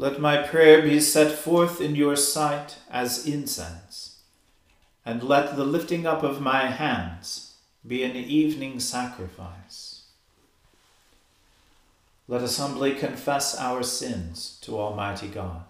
Let my prayer be set forth in your sight as incense, and let the lifting up of my hands be an evening sacrifice. Let us humbly confess our sins to Almighty God.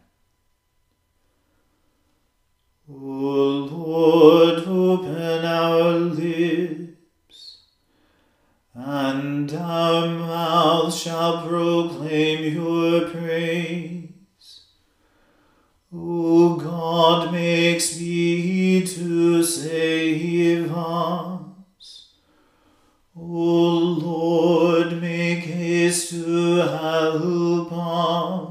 O Lord, open our lips, and our mouth shall proclaim your praise. O God, make speed to save us. O Lord, make haste to help us.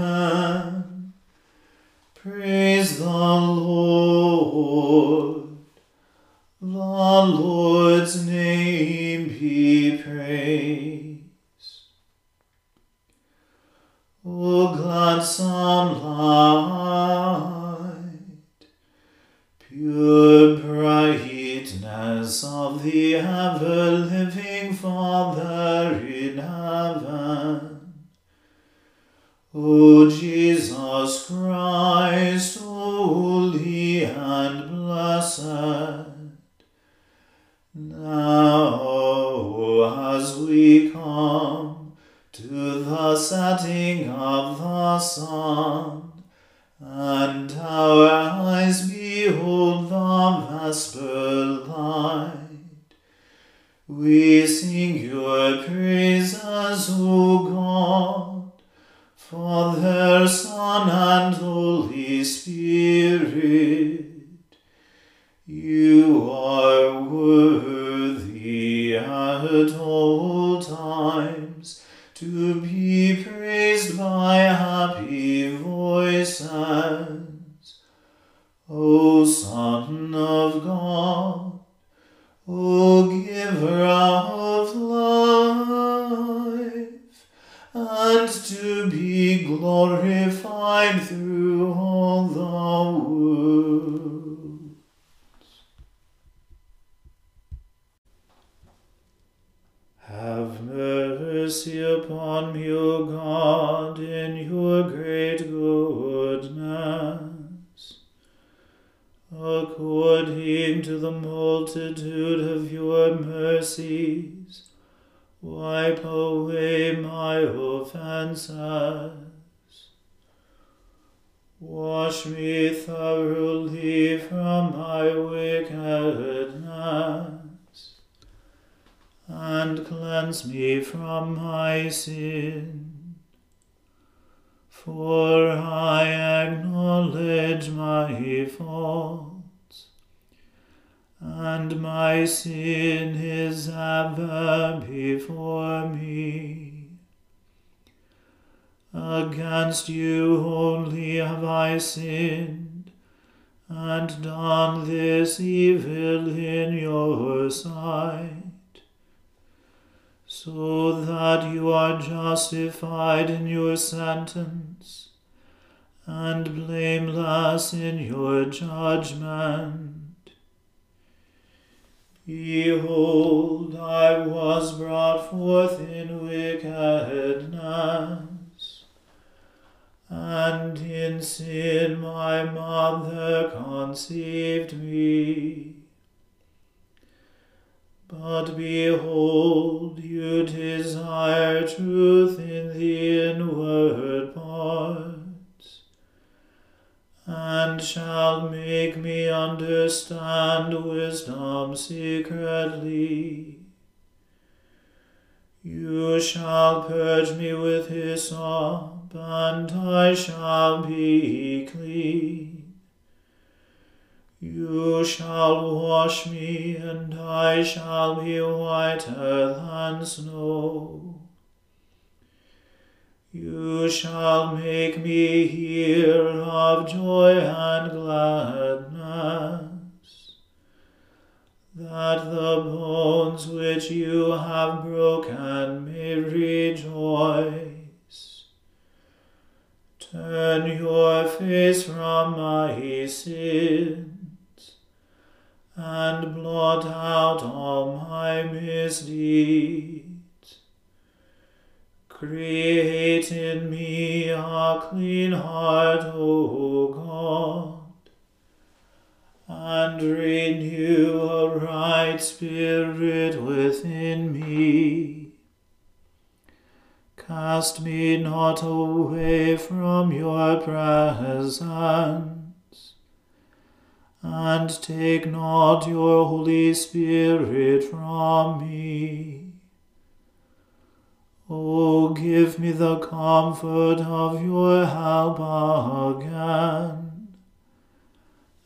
Through all the world. Have mercy upon me, O God, in your great goodness. According to the multitude of your mercies, wipe away my offenses. Wash me thoroughly from my wickedness and cleanse me from my sin. For I acknowledge my faults, and my sin is ever before me. Against you only have I sinned, and done this evil in your sight so that you are justified in your sentence and blameless in your judgment. Behold, I was brought forth in wickedness, and in sin my mother conceived me. But behold, you desire truth in the inward parts, and shall make me understand wisdom secretly. You shall purge me with hyssop, and I shall be clean. You shall wash me, and I shall be whiter than snow. You shall make me hear of joy and gladness, that the bones which you have broken may rejoice. Turn your face from my sins, and blot out all my misdeeds. Create in me a clean heart, O God, and renew a right spirit within me. Cast me not away from your presence and take not your Holy Spirit from me. O give me the comfort of your help again,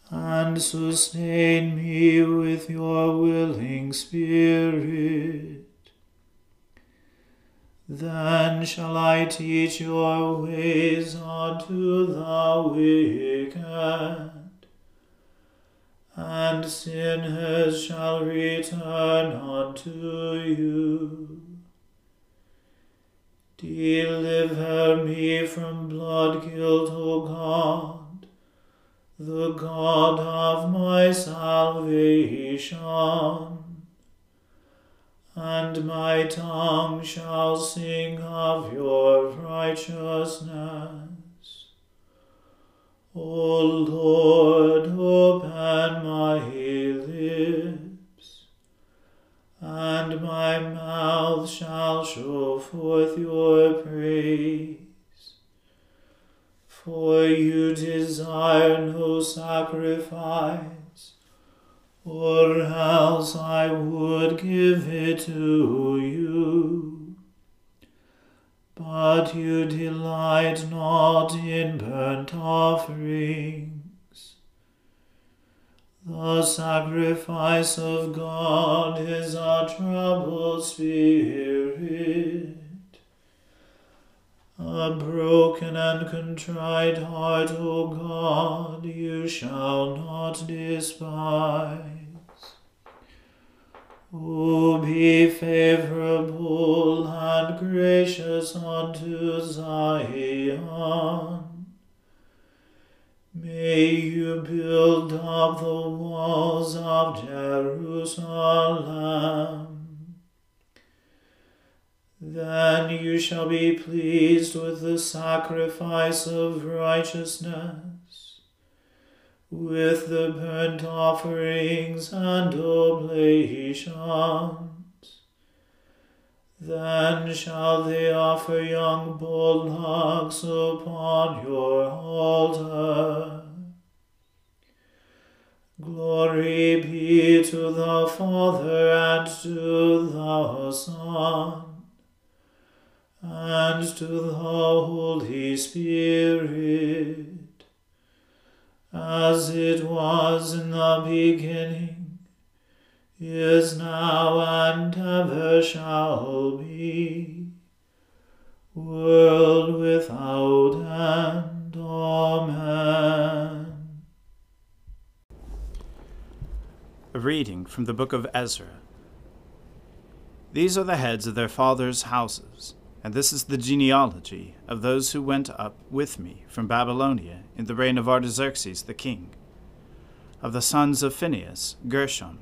and sustain me with your willing Spirit. Then shall I teach your ways unto the wicked and sinners shall return unto you. Deliver me from blood guilt, O God, the God of my salvation, and my tongue shall sing of your righteousness. O Lord, open my lips, and my mouth shall show forth your praise. For you desire no sacrifice, or else I would give it to you but you delight not in burnt offerings. The sacrifice of God is a troubled spirit. A broken and contrite heart, O God, you shall not despise. O be favorable and gracious unto Zion. May you build up the walls of Jerusalem. Then you shall be pleased with the sacrifice of righteousness with the burnt offerings and oblations. Then shall they offer young bullocks upon your altar. Glory be to the Father and to the Son and to the Holy Spirit, as it was in the beginning, is now, and ever shall be, world without end. Amen. A reading from the book of Ezra. These are the heads of their fathers' houses, and this is the genealogy of those who went up with me from Babylonia in the reign of Artaxerxes the king. Of the sons of Phinehas, Gershom.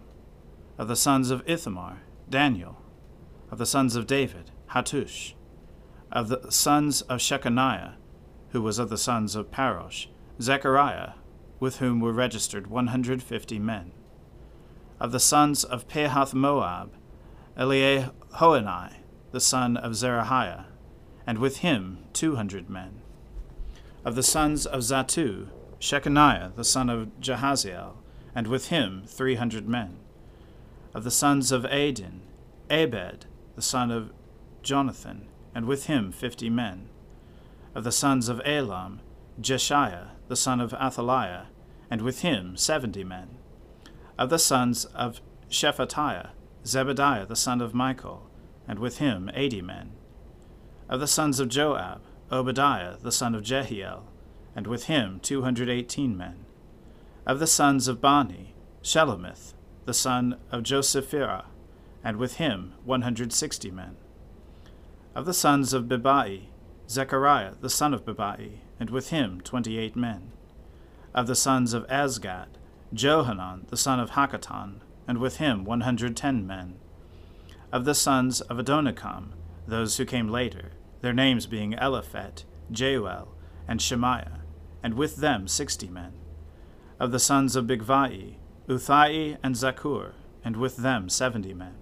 Of the sons of Ithamar, Daniel. Of the sons of David, Hattush. Of the sons of Shechaniah, who was of the sons of Parosh, Zechariah, with whom were registered 150 men of the sons of Pahath Moab, Eliehoenai, the son of Zerahiah, and with him two hundred men. Of the sons of Zattu, Shechaniah, the son of Jahaziel, and with him three hundred men. Of the sons of Adin, Ebed the son of Jonathan, and with him fifty men. Of the sons of Elam, Jeshaiah, the son of Athaliah, and with him seventy men of the sons of Shephatiah, Zebadiah the son of Michael, and with him eighty men. Of the sons of Joab, Obadiah the son of Jehiel, and with him two hundred eighteen men. Of the sons of Bani, Shelomith the son of Josiphiah, and with him one hundred sixty men. Of the sons of Bebai, Zechariah the son of Bebai, and with him twenty eight men. Of the sons of Azgad, Johanan the son of Hakkatan, and with him one hundred ten men. Of the sons of Adonikam, those who came later, their names being Eliphelet, Jeuel, and Shemaiah, and with them sixty men. Of the sons of Bigvai, Uthai and Zaccur, and with them seventy men.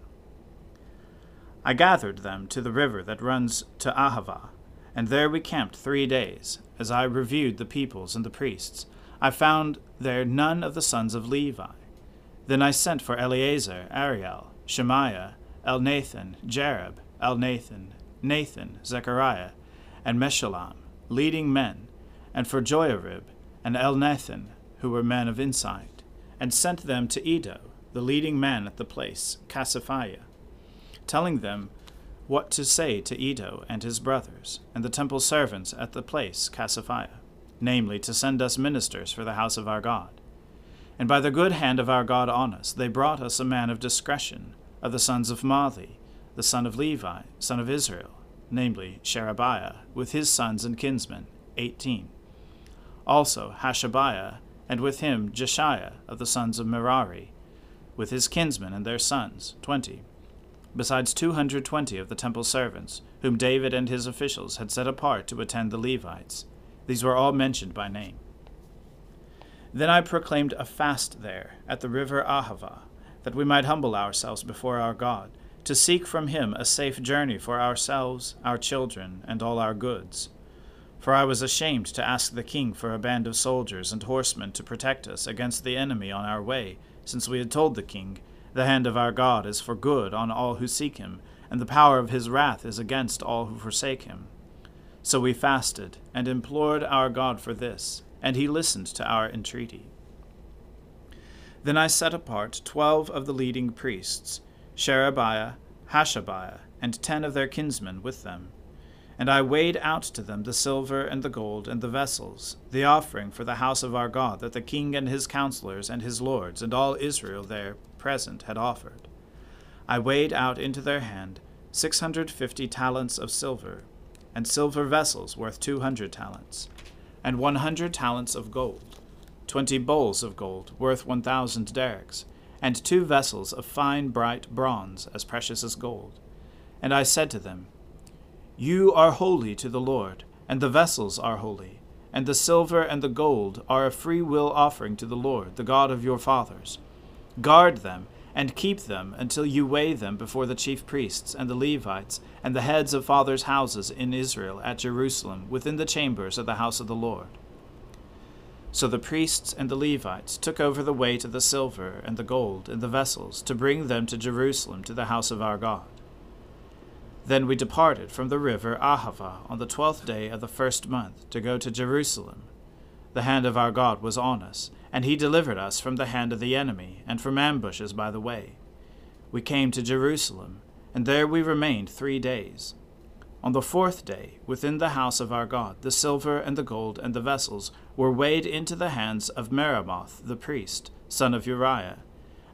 I gathered them to the river that runs to Ahava, and there we camped three days, as I reviewed the peoples and the priests, I found there none of the sons of Levi. Then I sent for Eliezer, Ariel, Shemaiah, Elnathan, Jarib, Elnathan, Nathan, Nathan, Zechariah, and Meshullam, leading men, and for Joiarib and Elnathan, who were men of insight, and sent them to Iddo, the leading man at the place, Casiphia, telling them what to say to Iddo and his brothers, and the temple servants at the place, Casiphia namely, to send us ministers for the house of our God. And by the good hand of our God on us, they brought us a man of discretion, of the sons of Mahli, the son of Levi, son of Israel, namely Sherebiah, with his sons and kinsmen, eighteen. Also Hashabiah, and with him Jeshaiah of the sons of Merari, with his kinsmen and their sons, twenty, besides two hundred twenty of the temple servants, whom David and his officials had set apart to attend the Levites these were all mentioned by name. Then I proclaimed a fast there, at the river Ahava, that we might humble ourselves before our God, to seek from him a safe journey for ourselves, our children, and all our goods. For I was ashamed to ask the king for a band of soldiers and horsemen to protect us against the enemy on our way, since we had told the king, The hand of our God is for good on all who seek him, and the power of his wrath is against all who forsake him. So we fasted and implored our God for this, and he listened to our entreaty. Then I set apart twelve of the leading priests, Sherebiah, Hashabiah, and ten of their kinsmen with them. And I weighed out to them the silver and the gold and the vessels, the offering for the house of our God that the king and his counselors and his lords and all Israel there present had offered. I weighed out into their hand six hundred fifty talents of silver, and silver vessels worth two hundred talents, and one hundred talents of gold, twenty bowls of gold worth one thousand darics, and two vessels of fine bright bronze as precious as gold. And I said to them, You are holy to the Lord, and the vessels are holy, and the silver and the gold are a free will offering to the Lord, the God of your fathers. Guard them and keep them until you weigh them before the chief priests and the Levites and the heads of fathers' houses in Israel at Jerusalem within the chambers of the house of the Lord. So the priests and the Levites took over the weight of the silver and the gold in the vessels to bring them to Jerusalem to the house of our God. Then we departed from the river Ahava on the twelfth day of the first month to go to Jerusalem. The hand of our God was on us, and he delivered us from the hand of the enemy and from ambushes by the way. We came to Jerusalem, and there we remained three days. On the fourth day, within the house of our God, the silver and the gold and the vessels were weighed into the hands of Meremoth the priest, son of Uriah,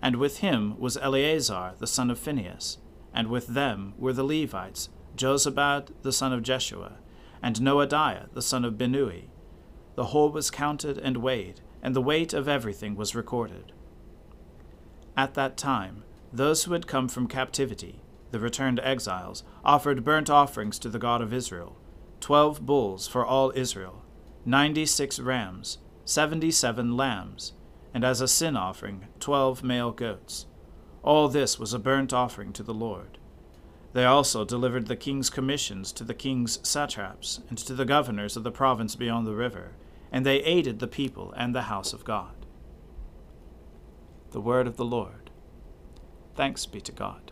and with him was Eleazar the son of Phinehas, and with them were the Levites, Jozabad the son of Jeshua, and Noadiah the son of Binnui. The whole was counted and weighed, and the weight of everything was recorded. At that time, those who had come from captivity, the returned exiles, offered burnt offerings to the God of Israel twelve bulls for all Israel, ninety six rams, seventy seven lambs, and as a sin offering, twelve male goats. All this was a burnt offering to the Lord. They also delivered the king's commissions to the king's satraps and to the governors of the province beyond the river, and they aided the people and the house of God. The word of the Lord. Thanks be to God.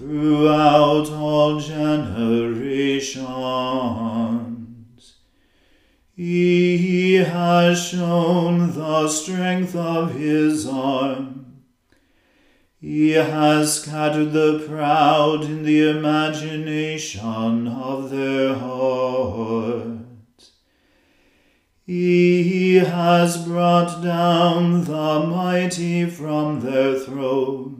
throughout all generations. He has shown the strength of his arm. He has scattered the proud in the imagination of their heart. He has brought down the mighty from their thrones,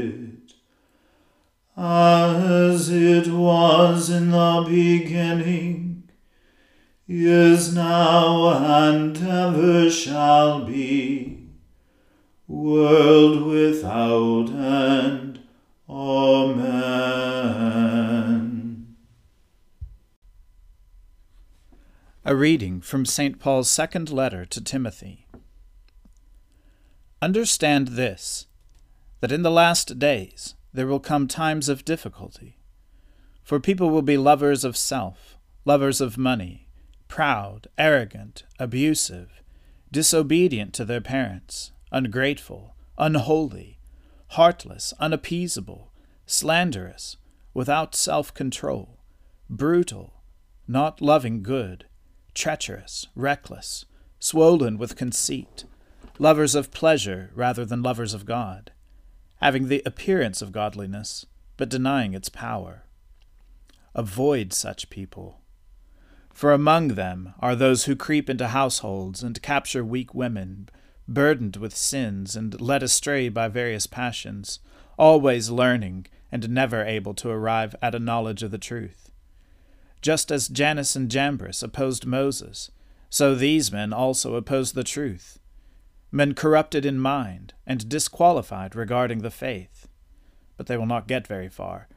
as it was in the beginning, is now, and ever shall be, world without end. Amen. A reading from St. Paul's second letter to Timothy. Understand this that in the last days there will come times of difficulty. For people will be lovers of self, lovers of money, proud, arrogant, abusive, disobedient to their parents, ungrateful, unholy, heartless, unappeasable, slanderous, without self control, brutal, not loving good, treacherous, reckless, swollen with conceit lovers of pleasure rather than lovers of God, having the appearance of godliness, but denying its power. Avoid such people. For among them are those who creep into households and capture weak women, burdened with sins and led astray by various passions, always learning and never able to arrive at a knowledge of the truth. Just as Jannes and Jambres opposed Moses, so these men also oppose the truth, men corrupted in mind and disqualified regarding the faith. But they will not get very far,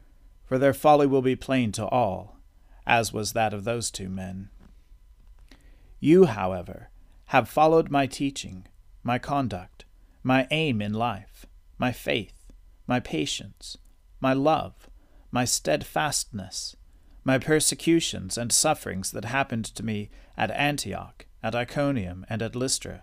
for their folly will be plain to all, as was that of those two men. You, however, have followed my teaching, my conduct, my aim in life, my faith, my patience, my love, my steadfastness, my persecutions and sufferings that happened to me at Antioch, at Iconium, and at Lystra,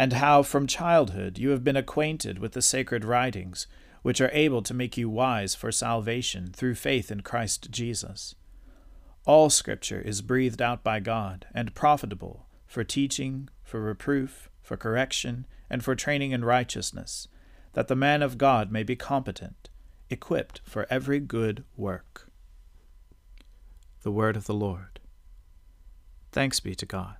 and how from childhood you have been acquainted with the sacred writings, which are able to make you wise for salvation through faith in Christ Jesus. All Scripture is breathed out by God and profitable for teaching, for reproof, for correction, and for training in righteousness, that the man of God may be competent, equipped for every good work. The Word of the Lord. Thanks be to God.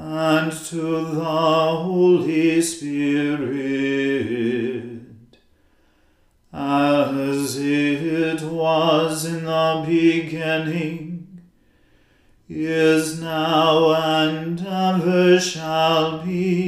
and to the Holy Spirit, as it was in the beginning, is now, and ever shall be,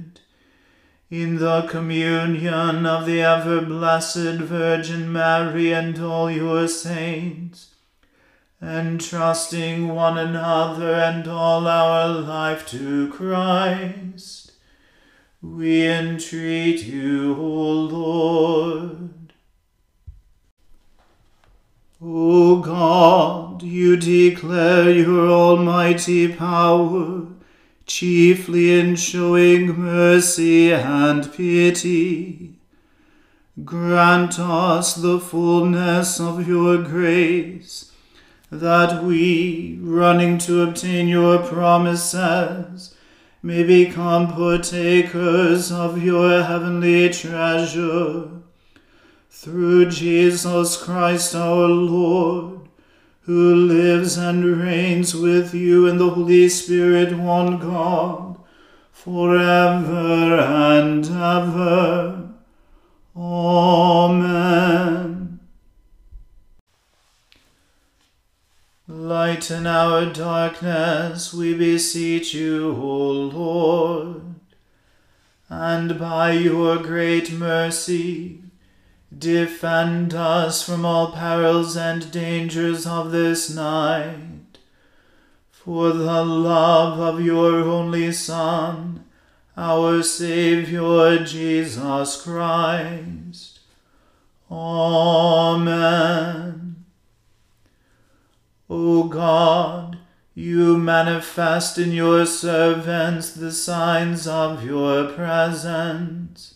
in the communion of the ever blessed Virgin Mary and all your saints, entrusting one another and all our life to Christ. We entreat you, O Lord. O God, you declare your almighty power, chiefly in showing mercy and pity. Grant us the fullness of your grace, that we, running to obtain your promises, may become partakers of your heavenly treasure through Jesus Christ our Lord, who lives and reigns with you in the Holy Spirit, one God, forever and ever. Amen. Lighten our darkness, we beseech you, O Lord, and by your great mercy, Defend us from all perils and dangers of this night. For the love of your only Son, our Saviour Jesus Christ. Amen. O God, you manifest in your servants the signs of your presence